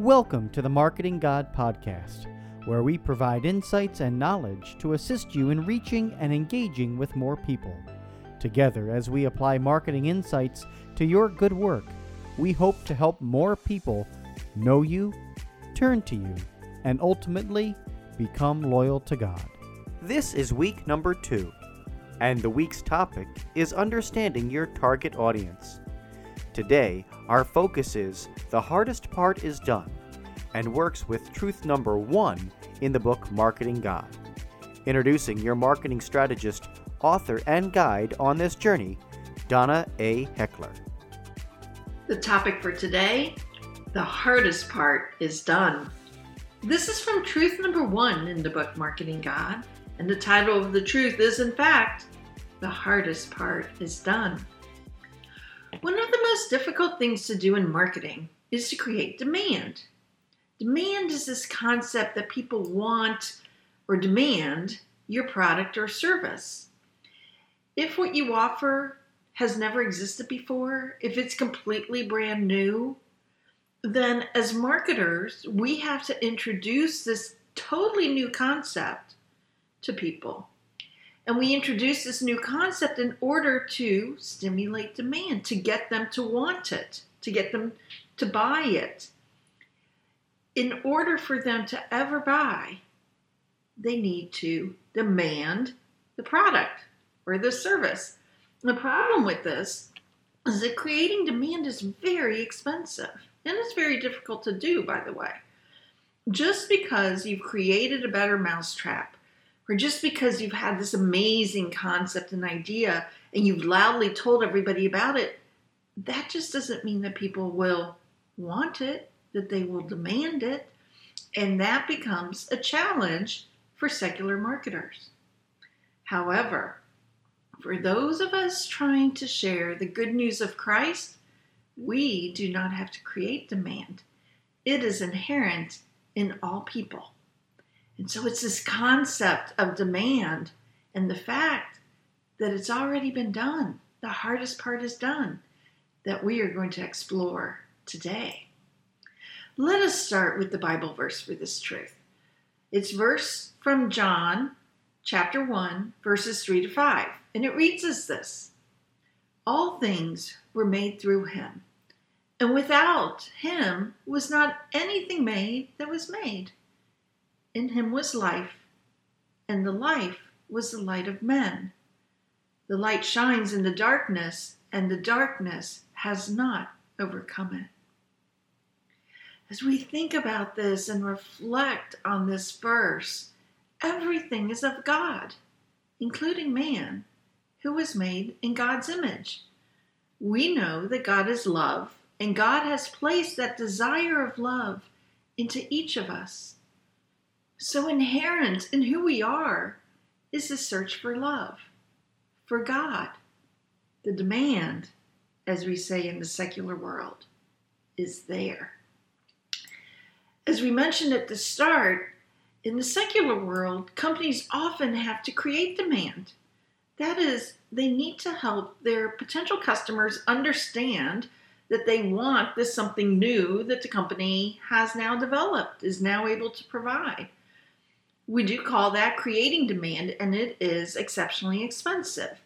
Welcome to the Marketing God Podcast, where we provide insights and knowledge to assist you in reaching and engaging with more people. Together, as we apply marketing insights to your good work, we hope to help more people know you, turn to you, and ultimately become loyal to God. This is week number two, and the week's topic is understanding your target audience. Today, our focus is The Hardest Part is Done and works with truth number one in the book Marketing God. Introducing your marketing strategist, author, and guide on this journey, Donna A. Heckler. The topic for today The hardest part is done. This is from truth number one in the book Marketing God, and the title of the truth is, in fact, The hardest part is done. One of the most difficult things to do in marketing is to create demand. Demand is this concept that people want or demand your product or service. If what you offer has never existed before, if it's completely brand new, then as marketers, we have to introduce this totally new concept to people. And we introduce this new concept in order to stimulate demand, to get them to want it, to get them to buy it. In order for them to ever buy, they need to demand the product or the service. The problem with this is that creating demand is very expensive and it's very difficult to do, by the way. Just because you've created a better mousetrap or just because you've had this amazing concept and idea and you've loudly told everybody about it, that just doesn't mean that people will want it, that they will demand it. And that becomes a challenge for secular marketers. However, for those of us trying to share the good news of Christ, we do not have to create demand. It is inherent in all people. And so it's this concept of demand and the fact that it's already been done. The hardest part is done that we are going to explore today. Let us start with the Bible verse for this truth. It's verse from John chapter 1, verses 3 to 5, and it reads as this All things were made through him, and without him was not anything made that was made. In him was life, and the life was the light of men. The light shines in the darkness, and the darkness has not overcome it. As we think about this and reflect on this verse, everything is of God, including man, who was made in God's image. We know that God is love, and God has placed that desire of love into each of us. So inherent in who we are is the search for love, for God. The demand, as we say in the secular world, is there. As we mentioned at the start, in the secular world, companies often have to create demand. That is, they need to help their potential customers understand that they want this something new that the company has now developed, is now able to provide. We do call that creating demand, and it is exceptionally expensive.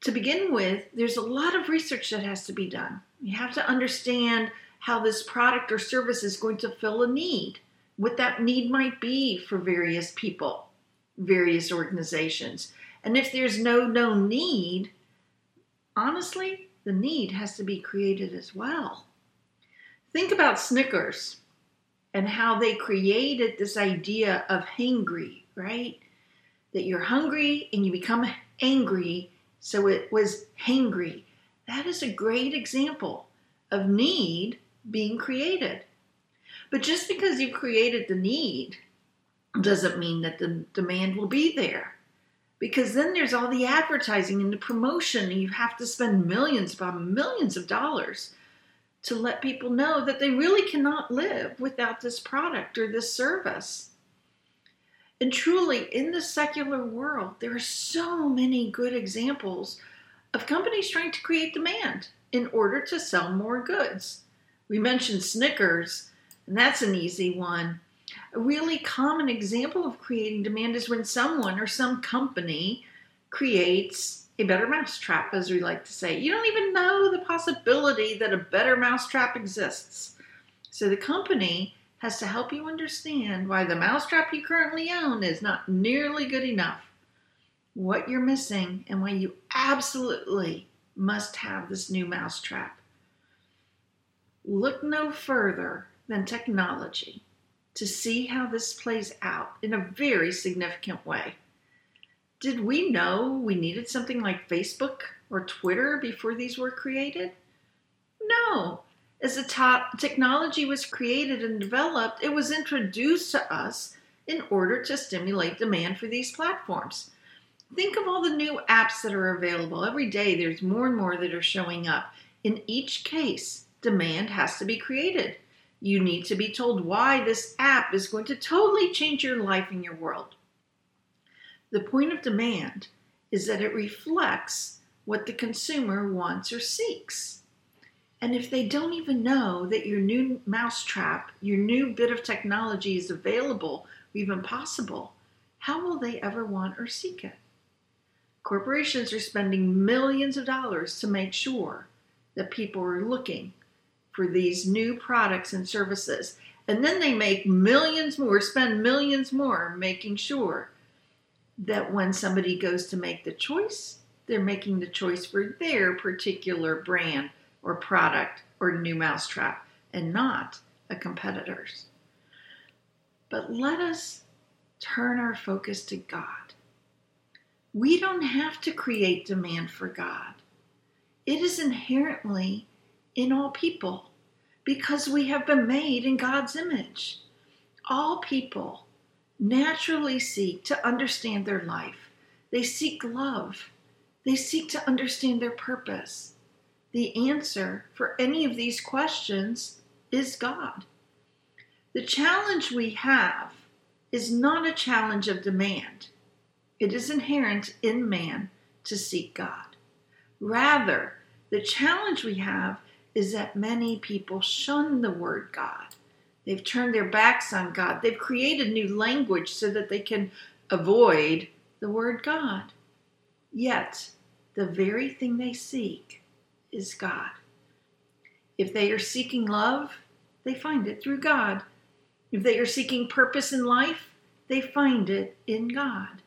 To begin with, there's a lot of research that has to be done. You have to understand how this product or service is going to fill a need, what that need might be for various people, various organizations. And if there's no known need, honestly, the need has to be created as well. Think about Snickers and how they created this idea of hangry, right? That you're hungry and you become angry, so it was hangry. That is a great example of need being created. But just because you created the need doesn't mean that the demand will be there. Because then there's all the advertising and the promotion, and you have to spend millions upon millions of dollars to let people know that they really cannot live without this product or this service. And truly, in the secular world, there are so many good examples of companies trying to create demand in order to sell more goods. We mentioned Snickers. And that's an easy one. A really common example of creating demand is when someone or some company creates a better mousetrap, as we like to say. You don't even know the possibility that a better mousetrap exists. So the company has to help you understand why the mousetrap you currently own is not nearly good enough, what you're missing, and why you absolutely must have this new mousetrap. Look no further than technology to see how this plays out in a very significant way. Did we know we needed something like Facebook or Twitter before these were created? No. As the top technology was created and developed, it was introduced to us in order to stimulate demand for these platforms. Think of all the new apps that are available. Every day there's more and more that are showing up. In each case, demand has to be created. You need to be told why this app is going to totally change your life and your world. The point of demand is that it reflects what the consumer wants or seeks. And if they don't even know that your new mousetrap, your new bit of technology is available or even possible, how will they ever want or seek it? Corporations are spending millions of dollars to make sure that people are looking for these new products and services. And then they make millions more, spend millions more making sure that when somebody goes to make the choice, they're making the choice for their particular brand or product or new mousetrap and not a competitor's. But let us turn our focus to God. We don't have to create demand for God. It is inherently in all people because we have been made in God's image. All people naturally seek to understand their life. They seek love. They seek to understand their purpose. The answer for any of these questions is God. The challenge we have is not a challenge of demand. It is inherent in man to seek God. Rather, the challenge we have is that many people shun the word God. They've turned their backs on God. They've created new language so that they can avoid the word God. Yet, the very thing they seek is God. If they are seeking love, they find it through God. If they are seeking purpose in life, they find it in God.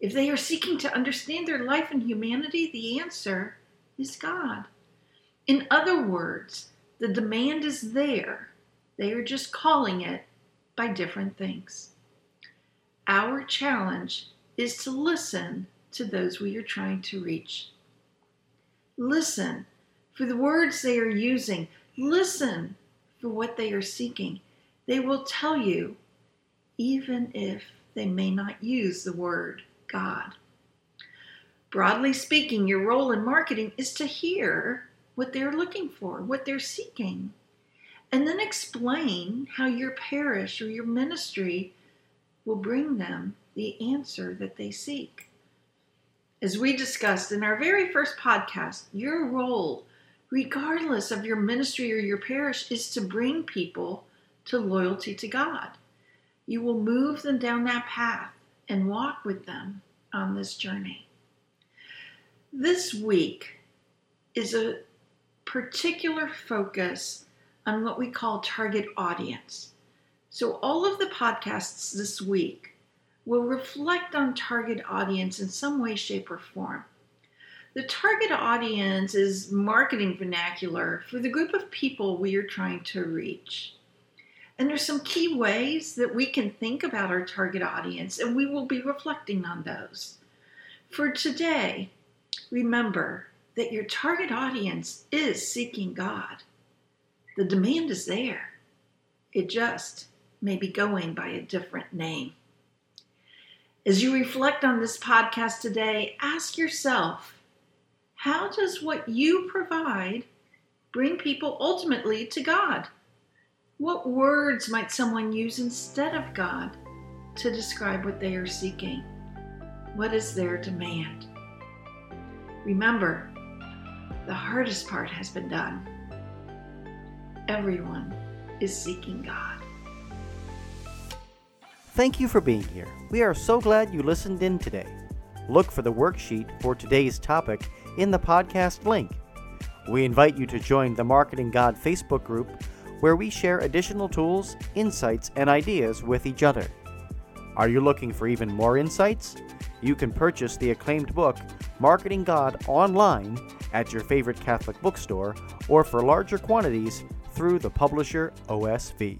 If they are seeking to understand their life and humanity, the answer is God. In other words, the demand is there. They are just calling it by different things. Our challenge is to listen to those we are trying to reach. Listen for the words they are using. Listen for what they are seeking. They will tell you, even if they may not use the word God. Broadly speaking, your role in marketing is to hear what they're looking for, what they're seeking, and then explain how your parish or your ministry will bring them the answer that they seek. As we discussed in our very first podcast, your role, regardless of your ministry or your parish, is to bring people to loyalty to God. You will move them down that path and walk with them on this journey. This week is a particular focus on what we call target audience. So, all of the podcasts this week will reflect on target audience in some way, shape, or form. The target audience is marketing vernacular for the group of people we are trying to reach. And there's some key ways that we can think about our target audience, and we will be reflecting on those. For today, remember that your target audience is seeking God. The demand is there. It just may be going by a different name. As you reflect on this podcast today, ask yourself how does what you provide bring people ultimately to God? What words might someone use instead of God to describe what they are seeking? What is their demand? Remember, the hardest part has been done. Everyone is seeking God. Thank you for being here. We are so glad you listened in today. Look for the worksheet for today's topic in the podcast link. We invite you to join the Marketing God Facebook group where we share additional tools, insights, and ideas with each other. Are you looking for even more insights? You can purchase the acclaimed book, Marketing God, online at your favorite Catholic bookstore or for larger quantities through the publisher OSV.